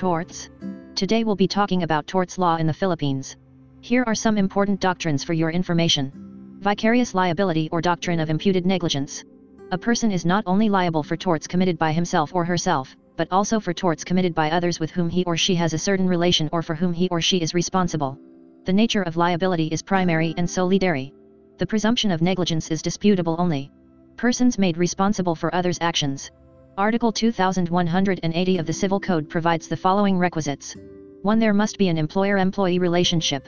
Torts? Today we'll be talking about torts law in the Philippines. Here are some important doctrines for your information. Vicarious liability or doctrine of imputed negligence. A person is not only liable for torts committed by himself or herself, but also for torts committed by others with whom he or she has a certain relation or for whom he or she is responsible. The nature of liability is primary and solidary. The presumption of negligence is disputable only. Persons made responsible for others' actions. Article 2180 of the Civil Code provides the following requisites. 1. There must be an employer-employee relationship.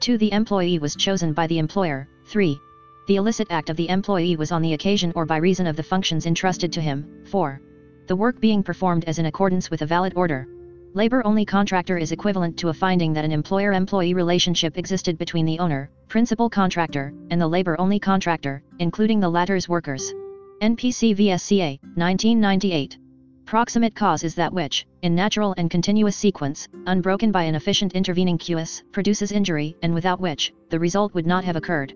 2. The employee was chosen by the employer. 3. The illicit act of the employee was on the occasion or by reason of the functions entrusted to him. 4. The work being performed as in accordance with a valid order. Labor-only contractor is equivalent to a finding that an employer-employee relationship existed between the owner, principal contractor, and the labor-only contractor, including the latter's workers. NPC VSCA, 1998. Proximate cause is that which, in natural and continuous sequence, unbroken by an efficient intervening cause, produces injury and without which, the result would not have occurred.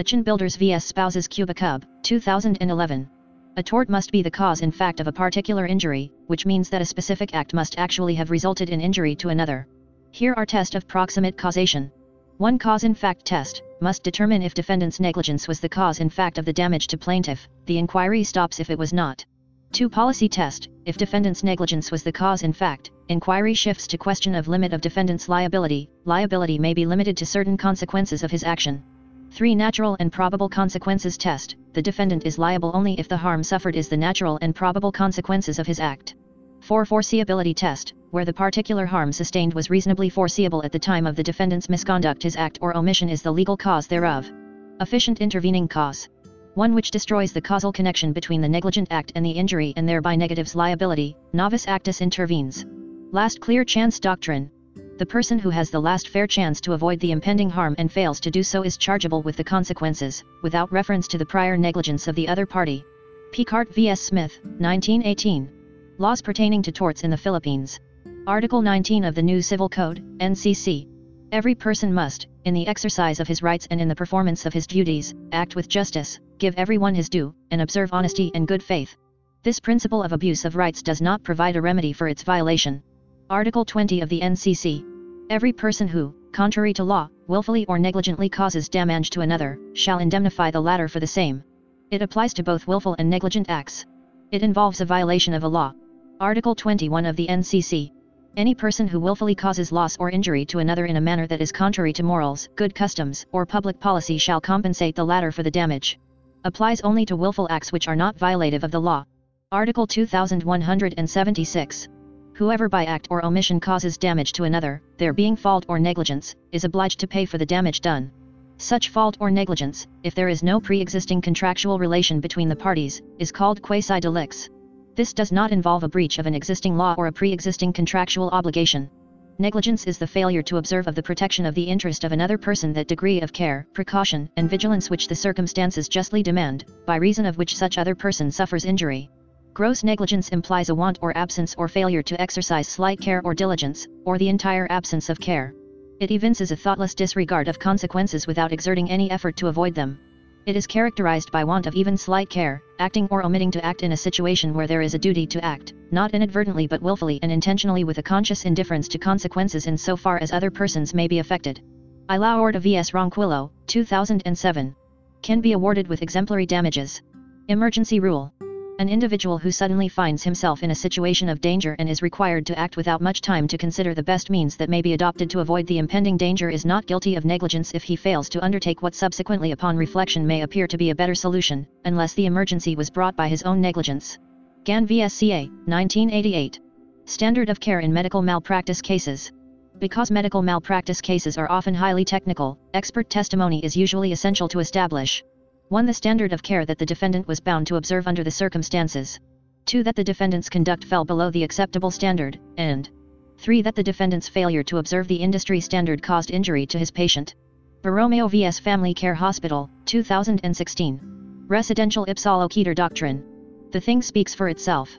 Ocean Builders vs Spouses Cubacub, 2011. A tort must be the cause in fact of a particular injury, which means that a specific act must actually have resulted in injury to another. Here are test of proximate causation. One cause in fact test must determine if defendant's negligence was the cause in fact of the damage to plaintiff. The inquiry stops if it was not. 2. Policy test If defendant's negligence was the cause in fact, inquiry shifts to question of limit of defendant's liability. Liability may be limited to certain consequences of his action. 3. Natural and probable consequences test The defendant is liable only if the harm suffered is the natural and probable consequences of his act. 4. Foreseeability test, where the particular harm sustained was reasonably foreseeable at the time of the defendant's misconduct his act or omission is the legal cause thereof. Efficient intervening cause. One which destroys the causal connection between the negligent act and the injury and thereby negatives liability, novus actus interveniens. Last clear chance doctrine. The person who has the last fair chance to avoid the impending harm and fails to do so is chargeable with the consequences, without reference to the prior negligence of the other party. Picart vs. Smith, 1918. Laws pertaining to torts in the Philippines. Article 19 of the new Civil Code, NCC. Every person must, in the exercise of his rights and in the performance of his duties, act with justice, give everyone his due, and observe honesty and good faith. This principle of abuse of rights does not provide a remedy for its violation. Article 20 of the NCC. Every person who, contrary to law, willfully or negligently causes damage to another, shall indemnify the latter for the same. It applies to both willful and negligent acts. It involves a violation of a law, Article 21 of the NCC. Any person who willfully causes loss or injury to another in a manner that is contrary to morals, good customs, or public policy shall compensate the latter for the damage. Applies only to willful acts which are not violative of the law. Article 2176. Whoever by act or omission causes damage to another, there being fault or negligence, is obliged to pay for the damage done. Such fault or negligence, if there is no pre-existing contractual relation between the parties, is called quasi delicts. This does not involve a breach of an existing law or a pre-existing contractual obligation. Negligence is the failure to observe of the protection of the interest of another person that degree of care, precaution, and vigilance which the circumstances justly demand, by reason of which such other person suffers injury. Gross negligence implies a want or absence or failure to exercise slight care or diligence, or the entire absence of care. It evinces a thoughtless disregard of consequences without exerting any effort to avoid them. It is characterized by want of even slight care, acting or omitting to act in a situation where there is a duty to act, not inadvertently but willfully and intentionally with a conscious indifference to consequences in so far as other persons may be affected. Ilao Oreta vs Ronquillo, 2007. Can be awarded with exemplary damages. Emergency Rule an individual who suddenly finds himself in a situation of danger and is required to act without much time to consider the best means that may be adopted to avoid the impending danger is not guilty of negligence if he fails to undertake what subsequently upon reflection may appear to be a better solution, unless the emergency was brought by his own negligence. Gan VSCA, 1988. Standard of care in medical malpractice cases. Because medical malpractice cases are often highly technical, expert testimony is usually essential to establish 1. The standard of care that the defendant was bound to observe under the circumstances. 2. That the defendant's conduct fell below the acceptable standard, and 3. That the defendant's failure to observe the industry standard caused injury to his patient. Borromeo vs Family Care Hospital, 2016. Res Ipsa Loquitur Doctrine. The thing speaks for itself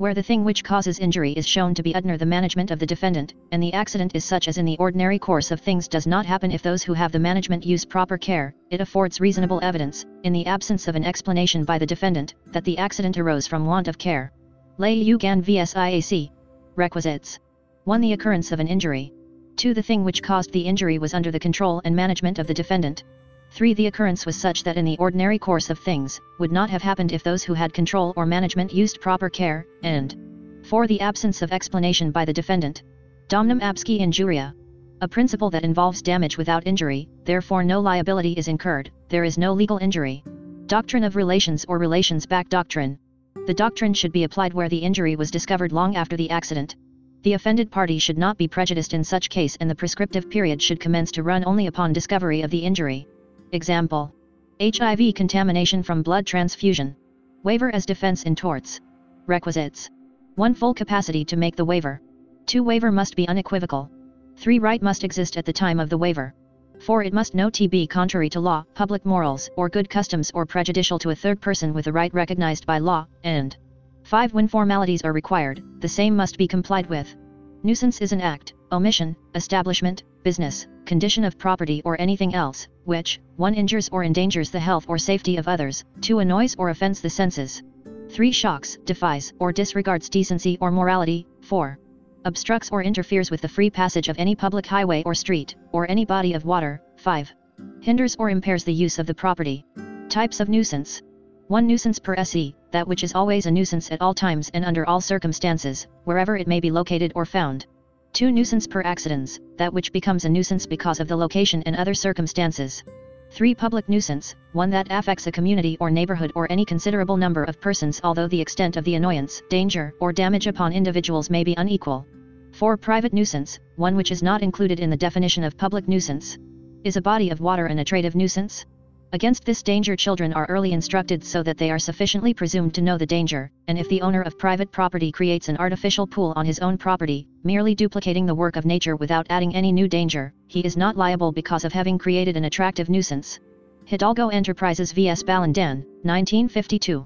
where the thing which causes injury is shown to be under the management of the defendant, and the accident is such as in the ordinary course of things does not happen if those who have the management use proper care, it affords reasonable evidence, in the absence of an explanation by the defendant, that the accident arose from want of care. Layugan vs IAC. Requisites. 1. The occurrence of an injury. 2. The thing which caused the injury was under the control and management of the defendant. 3. The occurrence was such that in the ordinary course of things, would not have happened if those who had control or management used proper care, and 4. The absence of explanation by the defendant. Damnum absque injuria. A principle that involves damage without injury, therefore no liability is incurred, there is no legal injury. Doctrine of relations or relations back doctrine. The doctrine should be applied where the injury was discovered long after the accident. The offended party should not be prejudiced in such case and the prescriptive period should commence to run only upon discovery of the injury. Example. HIV contamination from blood transfusion. Waiver as defense in torts. Requisites. 1. Full capacity to make the waiver. 2. Waiver must be unequivocal. 3. Right must exist at the time of the waiver. 4. It must not be contrary to law, public morals, or good customs or prejudicial to a third person with a right recognized by law, and 5. When formalities are required, the same must be complied with. Nuisance is an act, omission, establishment, business, condition of property or anything else, which, 1. Injures or endangers the health or safety of others, 2. Annoys or offends the senses. 3. Shocks, defies, or disregards decency or morality, 4. Obstructs or interferes with the free passage of any public highway or street, or any body of water, 5. Hinders or impairs the use of the property. Types of nuisance. 1 nuisance per se, that which is always a nuisance at all times and under all circumstances, wherever it may be located or found. 2 nuisance per accidens, that which becomes a nuisance because of the location and other circumstances. 3 public nuisance, one that affects a community or neighborhood or any considerable number of persons although the extent of the annoyance, danger, or damage upon individuals may be unequal. 4 private nuisance, one which is not included in the definition of public nuisance. Is a body of water an attractive nuisance? Against this danger children are early instructed so that they are sufficiently presumed to know the danger, and if the owner of private property creates an artificial pool on his own property, merely duplicating the work of nature without adding any new danger, he is not liable because of having created an attractive nuisance. Hidalgo Enterprises vs. Balandan, 1952